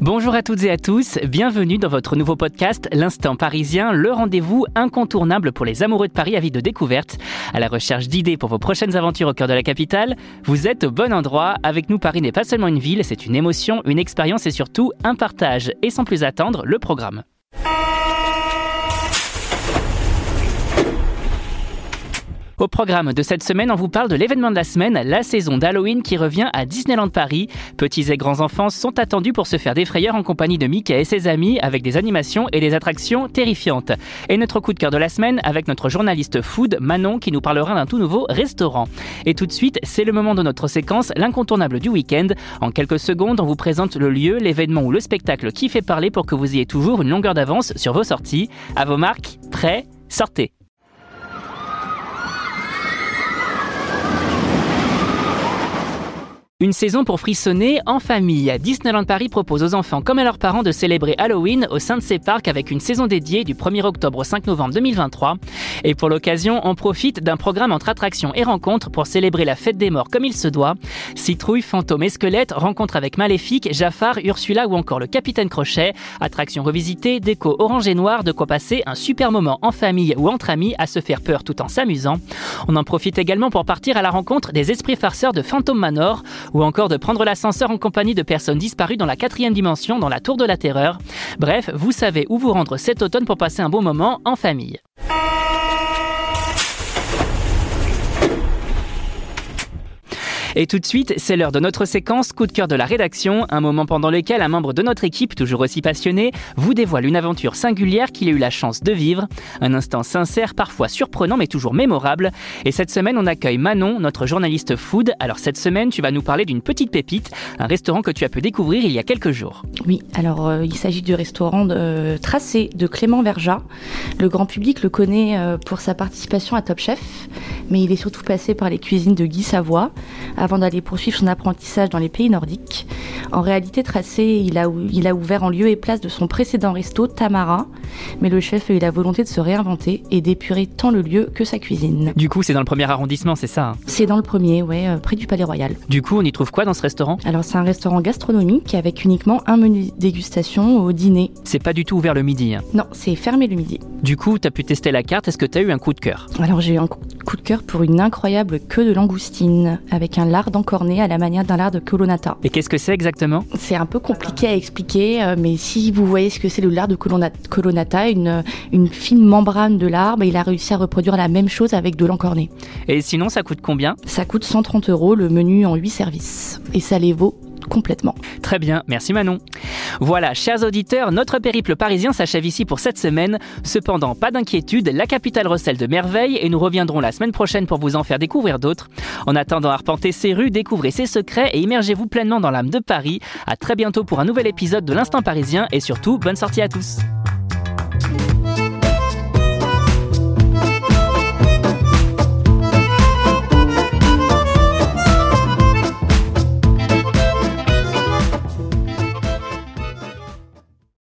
Bonjour à toutes et à tous, bienvenue dans votre nouveau podcast L'Instant Parisien, le rendez-vous incontournable pour les amoureux de Paris à vie de découverte. À la recherche d'idées pour vos prochaines aventures au cœur de la capitale, vous êtes au bon endroit. Avec nous, Paris n'est pas seulement une ville, c'est une émotion, une expérience et surtout un partage. Et sans plus attendre, le programme. Au programme de cette semaine, on vous parle de l'événement de la semaine, la saison d'Halloween qui revient à Disneyland Paris. Petits et grands enfants sont attendus pour se faire des frayeurs en compagnie de Mickey et ses amis avec des animations et des attractions terrifiantes. Et notre coup de cœur de la semaine avec notre journaliste food Manon qui nous parlera d'un tout nouveau restaurant. Et tout de suite, c'est le moment de notre séquence, l'incontournable du week-end. En quelques secondes, on vous présente le lieu, l'événement ou le spectacle qui fait parler pour que vous ayez toujours une longueur d'avance sur vos sorties. À vos marques, prêts, sortez. Une saison pour frissonner en famille. Disneyland Paris propose aux enfants comme à leurs parents de célébrer Halloween au sein de ses parcs avec une saison dédiée du 1er octobre au 5 novembre 2023. Et pour l'occasion, on profite d'un programme entre attractions et rencontres pour célébrer la fête des morts comme il se doit. Citrouille, fantômes et squelettes, rencontres avec Maléfique, Jafar, Ursula ou encore le Capitaine Crochet. Attractions revisitées, déco orange et noir, de quoi passer un super moment en famille ou entre amis à se faire peur tout en s'amusant. On en profite également pour partir à la rencontre des esprits farceurs de Phantom Manor ou encore de prendre l'ascenseur en compagnie de personnes disparues dans la quatrième dimension, dans la tour de la terreur. Bref, vous savez où vous rendre cet automne pour passer un bon moment en famille. Et tout de suite, c'est l'heure de notre séquence coup de cœur de la rédaction, un moment pendant lequel un membre de notre équipe, toujours aussi passionné, vous dévoile une aventure singulière qu'il a eu la chance de vivre, un instant sincère, parfois surprenant mais toujours mémorable. Et cette semaine, on accueille Manon, notre journaliste food. Alors cette semaine, tu vas nous parler d'une petite pépite, un restaurant que tu as pu découvrir il y a quelques jours. Oui, alors euh, il s'agit du restaurant euh, Tracé de Clément Verja. Le grand public le connaît euh, pour sa participation à Top Chef, mais il est surtout passé par les cuisines de Guy Savoie avant d'aller poursuivre son apprentissage dans les pays nordiques. En réalité, Tracé, il a, il a ouvert en lieu et place de son précédent resto, Tamara, mais le chef a eu la volonté de se réinventer et d'épurer tant le lieu que sa cuisine. Du coup, c'est dans le premier arrondissement, c'est ça hein? C'est dans le premier, ouais, euh, près du Palais Royal. Du coup, on y trouve quoi dans ce restaurant? Alors, c'est un restaurant gastronomique avec uniquement un menu dégustation au dîner. C'est pas du tout ouvert le midi. hein? Non, c'est fermé le midi. Du coup, tu as pu tester la carte, est-ce que tu as eu un coup de cœur? Alors j'ai eu un coup de cœur pour une incroyable queue de langoustine avec un lard encorné à la manière d'un lard de colonnata. Et qu'est-ce que c'est exactement? C'est un peu compliqué à expliquer, euh, mais si vous voyez ce que c'est le lard de colonna- colonnata, une, une fine membrane de lard, il a réussi à reproduire la même chose avec de l'encorné. Et sinon, ça coûte combien? Ça coûte 130 euros le menu en 8 services. Et ça les vaut complètement. Très bien, merci Manon. Voilà, chers auditeurs, notre périple parisien s'achève ici pour cette semaine. Cependant, pas d'inquiétude, la capitale recèle de merveilles et nous reviendrons la semaine prochaine pour vous en faire découvrir d'autres. En attendant, arpentez ses rues, découvrez ses secrets et immergez-vous pleinement dans l'âme de Paris. À très bientôt pour un nouvel épisode de l'Instant Parisien et surtout, bonne sortie à tous.